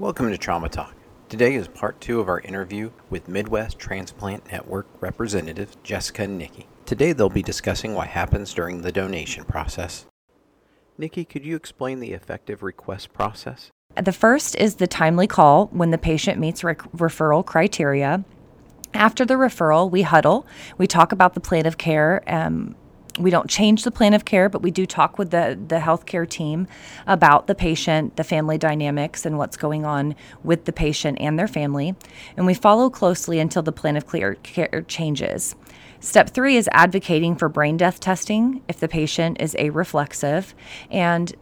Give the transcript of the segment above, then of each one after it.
Welcome to Trauma Talk. Today is part two of our interview with Midwest Transplant Network representatives Jessica and Nikki. Today they'll be discussing what happens during the donation process. Nikki, could you explain the effective request process? The first is the timely call when the patient meets re- referral criteria. After the referral, we huddle. We talk about the plan of care. Um, we don't change the plan of care, but we do talk with the, the healthcare team about the patient, the family dynamics, and what's going on with the patient and their family. And we follow closely until the plan of care changes. Step three is advocating for brain death testing if the patient is areflexive. And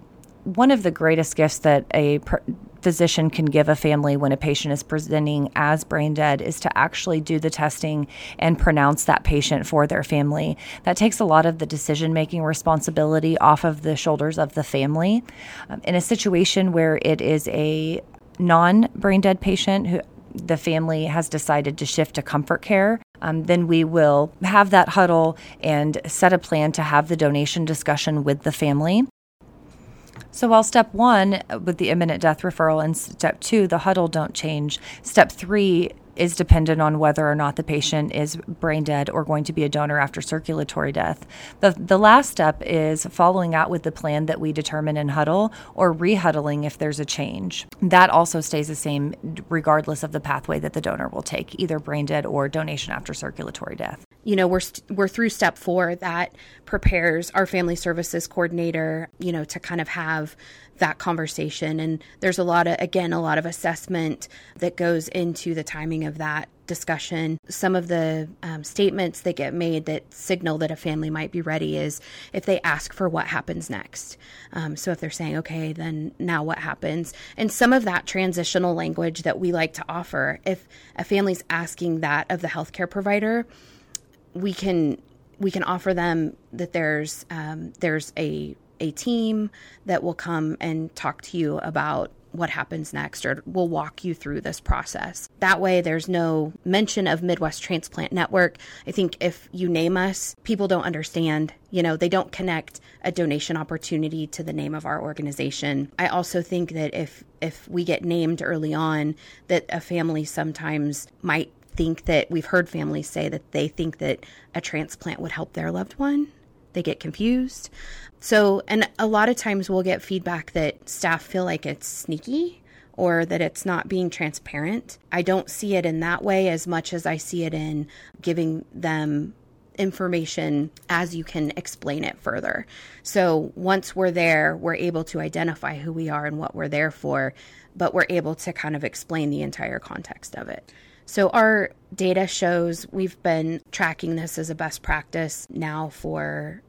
one of the greatest gifts that a physician can give a family when a patient is presenting as brain dead is to actually do the testing and pronounce that patient for their family. That takes a lot of the decision making responsibility off of the shoulders of the family. Um, in a situation where it is a non brain dead patient who the family has decided to shift to comfort care, um, then we will have that huddle and set a plan to have the donation discussion with the family. So while step one uh, with the imminent death referral and step two, the huddle don't change, step three is dependent on whether or not the patient is brain dead or going to be a donor after circulatory death. The, the last step is following out with the plan that we determine in huddle or rehuddling if there's a change. That also stays the same regardless of the pathway that the donor will take, either brain dead or donation after circulatory death you know we're we st- we're through step 4 that prepares our family services coordinator you know to kind of have that conversation. And there's a lot of again a lot of assessment that goes into the timing of that discussion. Some of the um, statements that get made that signal that a family might be ready is if they ask for what happens next. Um, so if they're saying okay then now what happens? And some of that transitional language that we like to offer if a family's asking that of the healthcare provider we can we can offer them that there's um, there's a a team that will come and talk to you about what happens next or we'll walk you through this process. That way, there's no mention of Midwest Transplant Network. I think if you name us, people don't understand, you know, they don't connect a donation opportunity to the name of our organization. I also think that if if we get named early on, that a family sometimes might think that we've heard families say that they think that a transplant would help their loved one. They get confused. So, and a lot of times we'll get feedback that staff feel like it's sneaky or that it's not being transparent. I don't see it in that way as much as I see it in giving them information as you can explain it further. So once we're there, we're able to identify who we are and what we're there for, but we're able to kind of explain the entire context of it. So, our data shows we've been tracking this as a best practice now for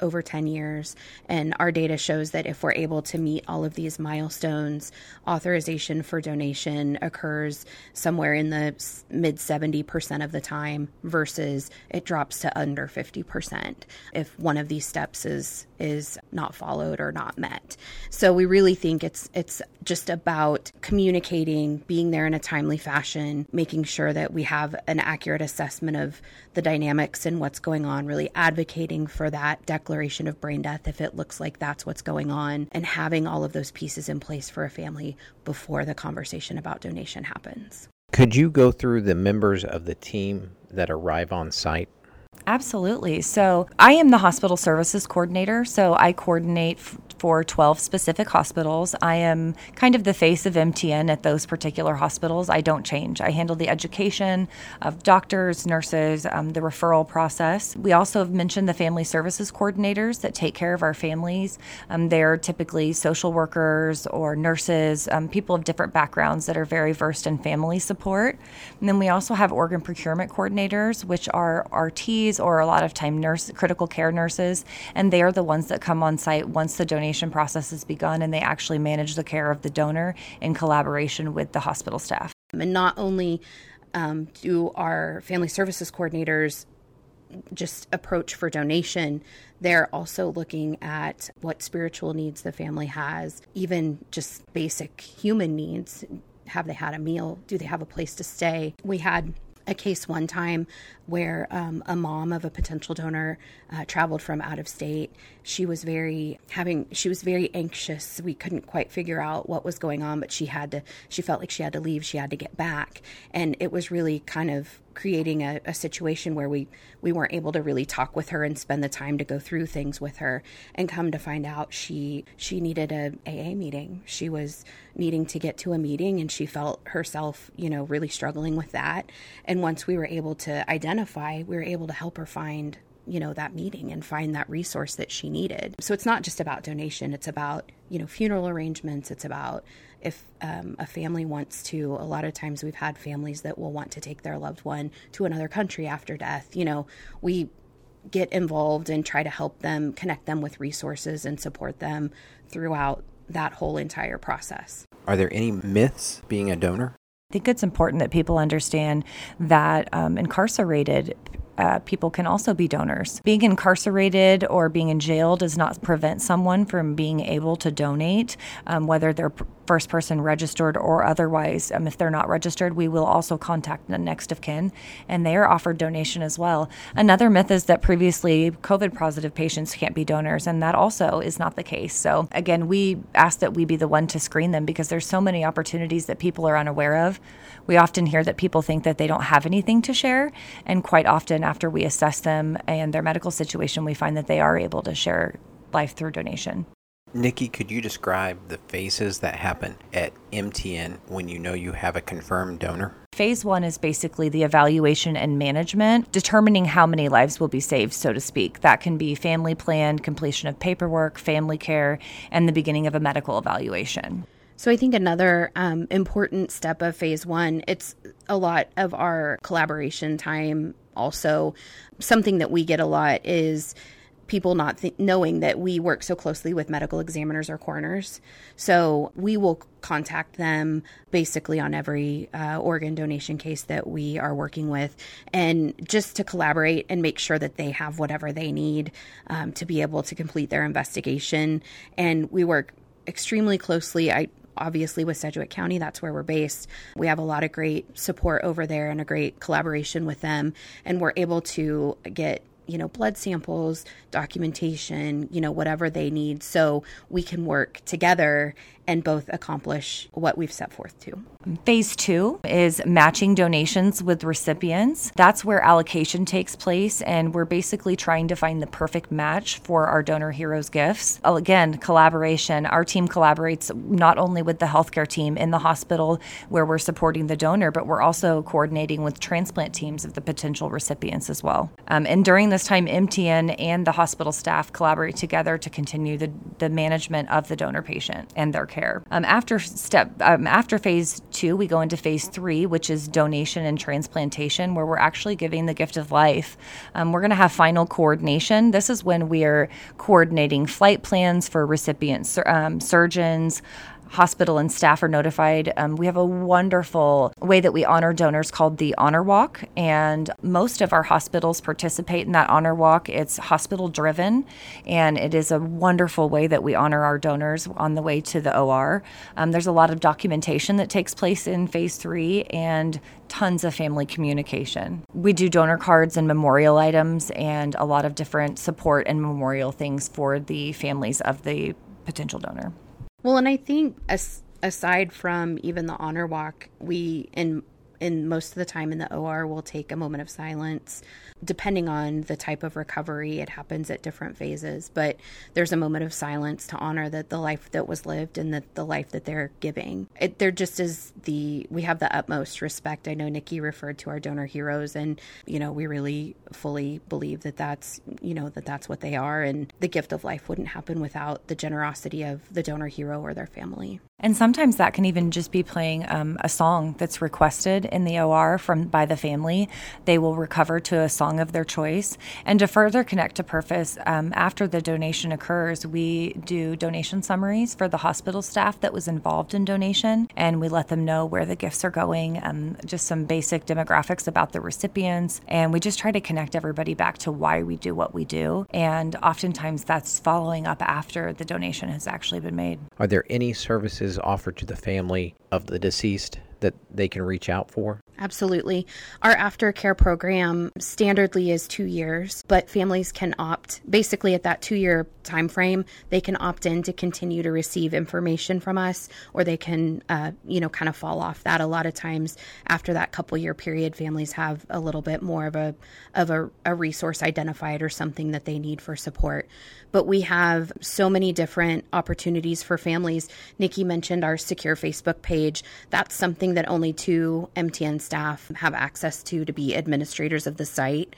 over 10 years. And our data shows that if we're able to meet all of these milestones, authorization for donation occurs somewhere in the mid 70% of the time versus it drops to under 50% if one of these steps is is not followed or not met. So we really think it's it's just about communicating, being there in a timely fashion, making sure that we have an accurate assessment of the dynamics and what's going on, really advocating for that declaration declaration of brain death if it looks like that's what's going on, and having all of those pieces in place for a family before the conversation about donation happens. Could you go through the members of the team that arrive on site? Absolutely. So, I am the hospital services coordinator. So, I coordinate f- for 12 specific hospitals. I am kind of the face of MTN at those particular hospitals. I don't change. I handle the education of doctors, nurses, um, the referral process. We also have mentioned the family services coordinators that take care of our families. Um, they're typically social workers or nurses, um, people of different backgrounds that are very versed in family support. And then we also have organ procurement coordinators, which are RTs or a lot of time nurse critical care nurses, and they are the ones that come on site once the donation process has begun and they actually manage the care of the donor in collaboration with the hospital staff. And not only um, do our family services coordinators just approach for donation, they're also looking at what spiritual needs the family has, even just basic human needs. Have they had a meal? Do they have a place to stay? We had a case one time where um, a mom of a potential donor uh, traveled from out of state. She was very having she was very anxious. We couldn't quite figure out what was going on, but she had to. She felt like she had to leave. She had to get back, and it was really kind of creating a, a, situation where we we weren't able to really talk with her and spend the time to go through things with her. And come to find out she she needed a AA meeting. She was needing to get to a meeting and she felt herself you know really struggling with that. And once we were able to identify we were able to help her find you know that meeting and find that resource that she needed. So it's not just about donation. It's about you know funeral arrangements. It's about if um, a family wants to a lot of times we've had families that will want to take their loved one to another country after death. You know we get involved and try to help them connect them with resources and support them throughout that whole entire process. Are there any myths being a donor? I think it's important that people understand that um, incarcerated uh, people can also be donors. Being incarcerated or being in jail does not prevent someone from being able to donate, um, whether they're first person registered or otherwise. Um, if they're not registered, we will also contact the next of kin, and they are offered donation as well. Another myth is that previously COVID positive patients can't be donors, and that also is not the case. So, again, we ask that we be the one to screen them because there's so many opportunities that people are unaware of. We often hear that people think that they don't have anything to share, and quite often, after we assess them and their medical situation, we find that they are able to share life through donation. Nikki, could you describe the phases that happen at MTN when you know you have a confirmed donor? Phase one is basically the evaluation and management, determining how many lives will be saved, so to speak. That can be family plan, completion of paperwork, family care, and the beginning of a medical evaluation. So I think another um, important step of phase one, it's a lot of our collaboration time. Also, something that we get a lot is people not th- knowing that we work so closely with medical examiners or coroners. So we will contact them basically on every uh, organ donation case that we are working with, and just to collaborate and make sure that they have whatever they need um, to be able to complete their investigation. And we work extremely closely. I obviously with Sedgwick County, that's where we're based. We have a lot of great support over there and a great collaboration with them, and we're able to get you know, blood samples, documentation, you know, whatever they need so we can work together and both accomplish what we've set forth to. Phase two is matching donations with recipients. That's where allocation takes place, and we're basically trying to find the perfect match for our donor heroes gifts. Again, collaboration. Our team collaborates not only with the healthcare team in the hospital where we're supporting the donor, but we're also coordinating with transplant teams of the potential recipients as well. Um, and during this time, MTN and the hospital staff collaborate together to continue the, the management of the donor patient and their care. Um, after step um, after phase two, we go into phase three, which is donation and transplantation, where we're actually giving the gift of life. Um, we're going to have final coordination. This is when we are coordinating flight plans for recipients, um, surgeons hospital and staff are notified. Um, we have a wonderful way that we honor donors called the Honor Walk, and most of our hospitals participate in that Honor Walk. It's hospital driven, and it is a wonderful way that we honor our donors on the way to the OR. Um, there's a lot of documentation that takes place in phase three, and tons of family communication. We do donor cards and memorial items and a lot of different support and memorial things for the families of the potential donor. Well, and I think as, aside from even the honor walk, we in in most of the time in the OR we'll take a moment of silence depending on the type of recovery, it happens at different phases. But there's a moment of silence to honor that the life that was lived and that the life that they're giving. It, there just is the we have the utmost respect. I know Nikki referred to our donor heroes, and you know we really fully believe that that's you know that that's what they are, and the gift of life wouldn't happen without the generosity of the donor hero or their family. And sometimes that can even just be playing um, a song that's requested in the OR from by the family. They will recover to a song of their choice. And to further connect to purpose, um, after the donation occurs, we do donation summaries for the hospital staff that was involved in donation, and we let them know where the gifts are going, um, just some basic demographics about the recipients, and we just try to connect everybody back to why we do what we do. And oftentimes that's following up after the donation has actually been made. Are there any services offered to the family of the deceased that they can reach out for? Absolutely. Our aftercare program standardly is two years, but families can opt basically at that two year time frame, they can opt in to continue to receive information from us, or they can, uh, you know, kind of fall off that. A lot of times after that couple year period, families have a little bit more of a of a, a resource identified or something that they need for support. But we have so many different opportunities for families. Nikki mentioned our secure Facebook page. That's something that only two MTN staff have access to to be administrators of the site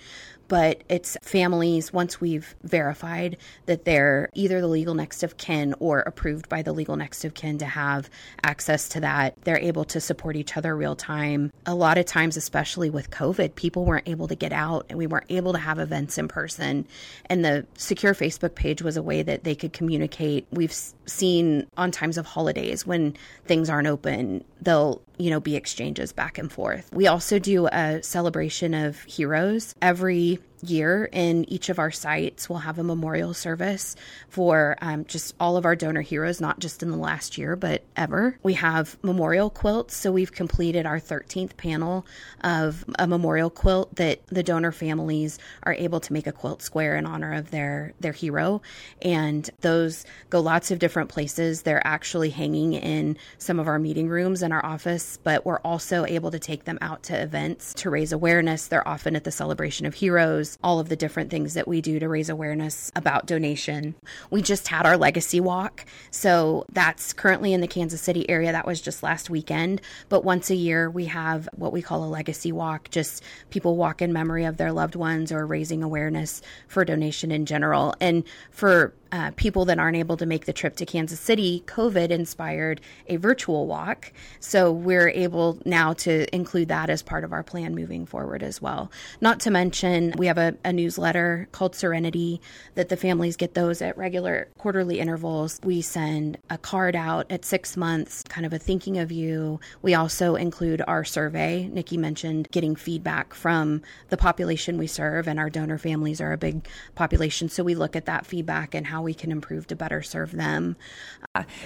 but it's families once we've verified that they're either the legal next of kin or approved by the legal next of kin to have access to that. They're able to support each other real time. A lot of times, especially with COVID, people weren't able to get out and we weren't able to have events in person. And the secure Facebook page was a way that they could communicate. We've seen on times of holidays when things aren't open, they'll you know, be exchanges back and forth. We also do a celebration of heroes every year in each of our sites we'll have a memorial service for um, just all of our donor heroes not just in the last year but ever. We have memorial quilts so we've completed our 13th panel of a memorial quilt that the donor families are able to make a quilt square in honor of their their hero. And those go lots of different places. They're actually hanging in some of our meeting rooms in our office but we're also able to take them out to events to raise awareness. They're often at the celebration of heroes all of the different things that we do to raise awareness about donation. We just had our legacy walk. So that's currently in the Kansas City area. That was just last weekend. But once a year, we have what we call a legacy walk, just people walk in memory of their loved ones or raising awareness for donation in general. And for uh, people that aren't able to make the trip to Kansas City, COVID inspired a virtual walk. So we're able now to include that as part of our plan moving forward as well. Not to mention, we have a, a newsletter called Serenity that the families get those at regular quarterly intervals. We send a card out at six months, kind of a thinking of you. We also include our survey. Nikki mentioned getting feedback from the population we serve, and our donor families are a big population. So we look at that feedback and how we can improve to better serve them.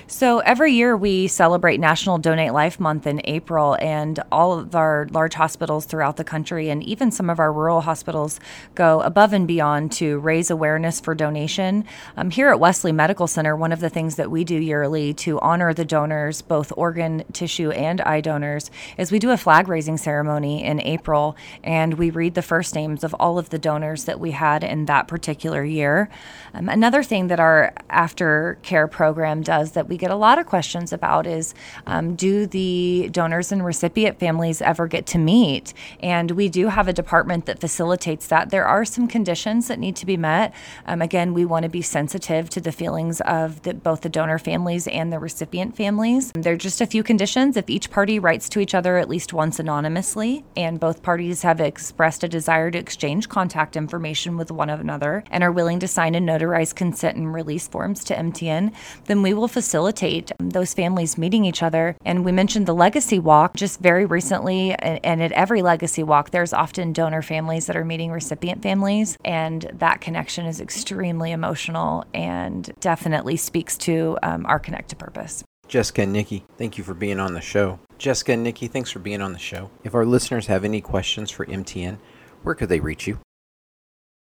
So every year we celebrate National Donate Life Month in April, and all of our large hospitals throughout the country and even some of our rural hospitals go above and beyond to raise awareness for donation. Um, here at Wesley Medical Center, one of the things that we do yearly to honor the donors, both organ, tissue, and eye donors, is we do a flag raising ceremony in April, and we read the first names of all of the donors that we had in that particular year. Um, another thing that our aftercare program does that we get a lot of questions about is um, do the donors and recipient families ever get to meet? And we do have a department that facilitates that. There are some conditions that need to be met. Um, again, we want to be sensitive to the feelings of the, both the donor families and the recipient families. There are just a few conditions. If each party writes to each other at least once anonymously, and both parties have expressed a desire to exchange contact information with one another and are willing to sign a notarized consent and release forms to MTN, then we will facilitate those families meeting each other. And we mentioned the Legacy Walk just very recently, and at every Legacy Walk, there's often donor families that are meeting recipient families, and that connection is extremely emotional and definitely speaks to um, our connect to purpose. Jessica and Nikki, thank you for being on the show. Jessica and Nikki, thanks for being on the show. If our listeners have any questions for MTN, where could they reach you?